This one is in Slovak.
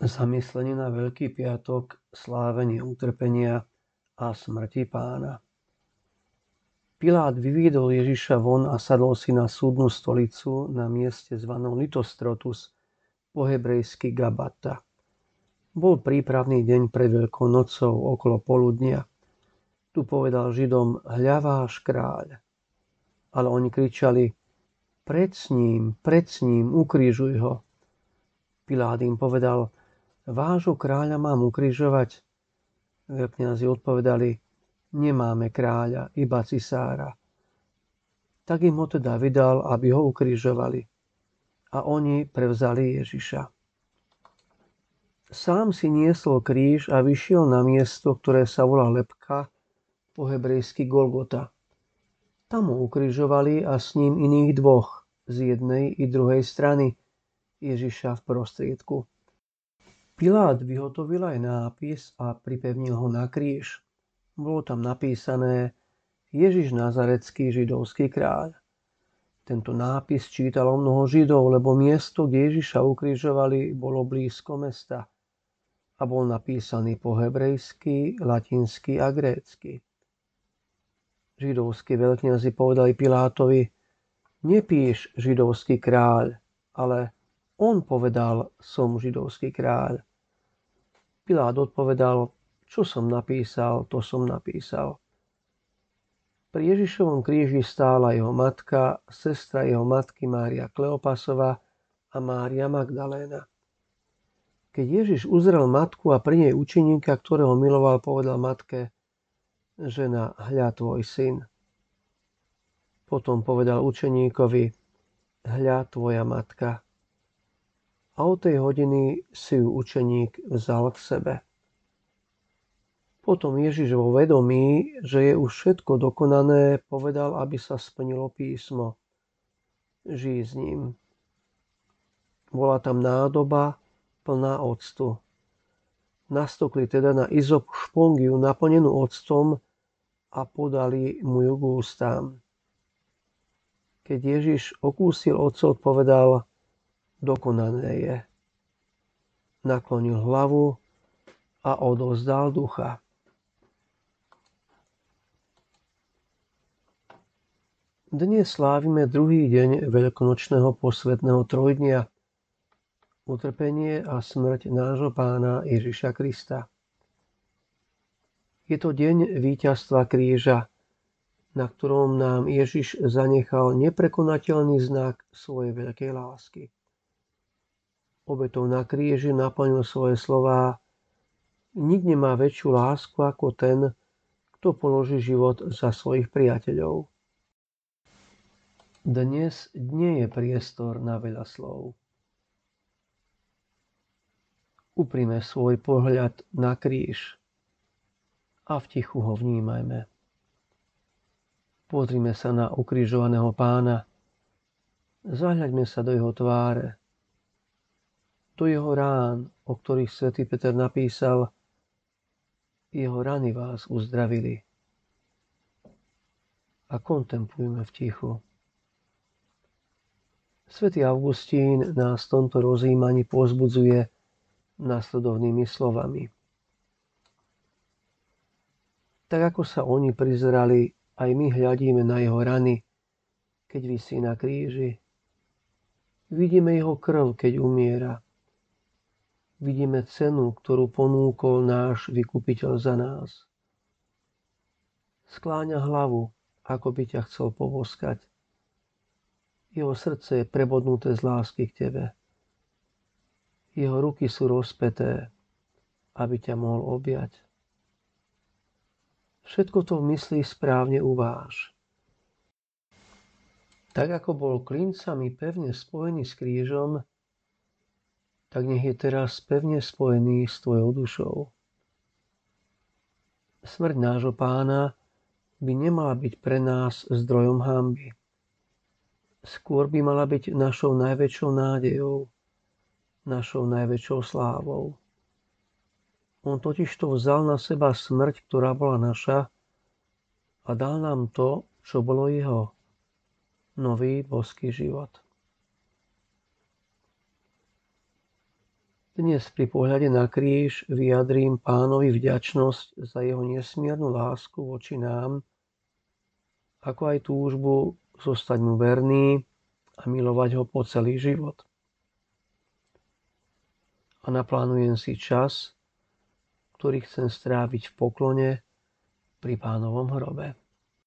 Zamyslenie na Veľký piatok, slávenie utrpenia a smrti pána. Pilát vyviedol Ježiša von a sadol si na súdnu stolicu na mieste zvanom Litostrotus, po hebrejsky Gabata. Bol prípravný deň pred Veľkou nocou okolo poludnia. Tu povedal Židom, hľa váš kráľ. Ale oni kričali, pred s ním, pred s ním, ukrižuj ho. Pilát im povedal, vášho kráľa mám ukrižovať. Veľkňazi odpovedali, nemáme kráľa, iba cisára. Tak im ho teda vydal, aby ho ukrižovali. A oni prevzali Ježiša. Sám si niesol kríž a vyšiel na miesto, ktoré sa volá Lepka, po hebrejsky Golgota. Tam ho ukrižovali a s ním iných dvoch, z jednej i druhej strany, Ježiša v prostriedku. Pilát vyhotovil aj nápis a pripevnil ho na kríž. Bolo tam napísané Ježiš Nazarecký židovský kráľ. Tento nápis čítalo mnoho židov, lebo miesto, kde Ježiša ukrižovali, bolo blízko mesta a bol napísaný po hebrejsky, latinsky a grécky. Židovskí veľkňazi povedali Pilátovi, nepíš židovský kráľ, ale on povedal, som židovský kráľ. Pilát odpovedal, čo som napísal, to som napísal. Pri Ježišovom kríži stála jeho matka, sestra jeho matky Mária Kleopasova a Mária Magdaléna. Keď Ježiš uzrel matku a pri nej učeníka, ktorého miloval, povedal matke, žena, hľa tvoj syn. Potom povedal učeníkovi, hľa tvoja matka. A od tej hodiny si ju učeník vzal k sebe. Potom Ježiš vo vedomí, že je už všetko dokonané, povedal, aby sa splnilo písmo. Žij s ním. Bola tam nádoba plná octu. Nastokli teda na izop špongiu naplnenú octom a podali mu ju k. Keď Ježiš okúsil ocot, povedal, dokonané je. Naklonil hlavu a odovzdal ducha. Dnes slávime druhý deň veľkonočného posvetného trojdnia, utrpenie a smrť nášho pána Ježiša Krista. Je to deň víťazstva kríža, na ktorom nám Ježiš zanechal neprekonateľný znak svojej veľkej lásky. Obetou na kríži naplnil svoje slová Nik nemá väčšiu lásku ako ten, kto položí život za svojich priateľov. Dnes nie je priestor na veľa slov. Uprime svoj pohľad na kríž a v tichu ho vnímajme. Pozrime sa na ukrižovaného pána, zahľaďme sa do jeho tváre, do jeho rán, o ktorých svätý Peter napísal, jeho rany vás uzdravili. A kontemplujme v tichu. Svetý Augustín nás v tomto rozjímaní pozbudzuje následovnými slovami. Tak ako sa oni prizerali, aj my hľadíme na jeho rany, keď vysí na kríži. Vidíme jeho krv, keď umiera. Vidíme cenu, ktorú ponúkol náš vykupiteľ za nás. Skláňa hlavu, ako by ťa chcel povoskať. Jeho srdce je prebodnuté z lásky k tebe. Jeho ruky sú rozpeté, aby ťa mohol objať. Všetko to v mysli správne uváž. Tak ako bol klincami pevne spojený s krížom, tak nech je teraz pevne spojený s tvojou dušou. Smrť nášho pána by nemala byť pre nás zdrojom hamby skôr by mala byť našou najväčšou nádejou, našou najväčšou slávou. On totiž to vzal na seba smrť, ktorá bola naša a dal nám to, čo bolo jeho, nový boský život. Dnes pri pohľade na kríž vyjadrím pánovi vďačnosť za jeho nesmiernu lásku voči nám, ako aj túžbu zostať mu verný a milovať ho po celý život. A naplánujem si čas, ktorý chcem stráviť v poklone pri pánovom hrobe.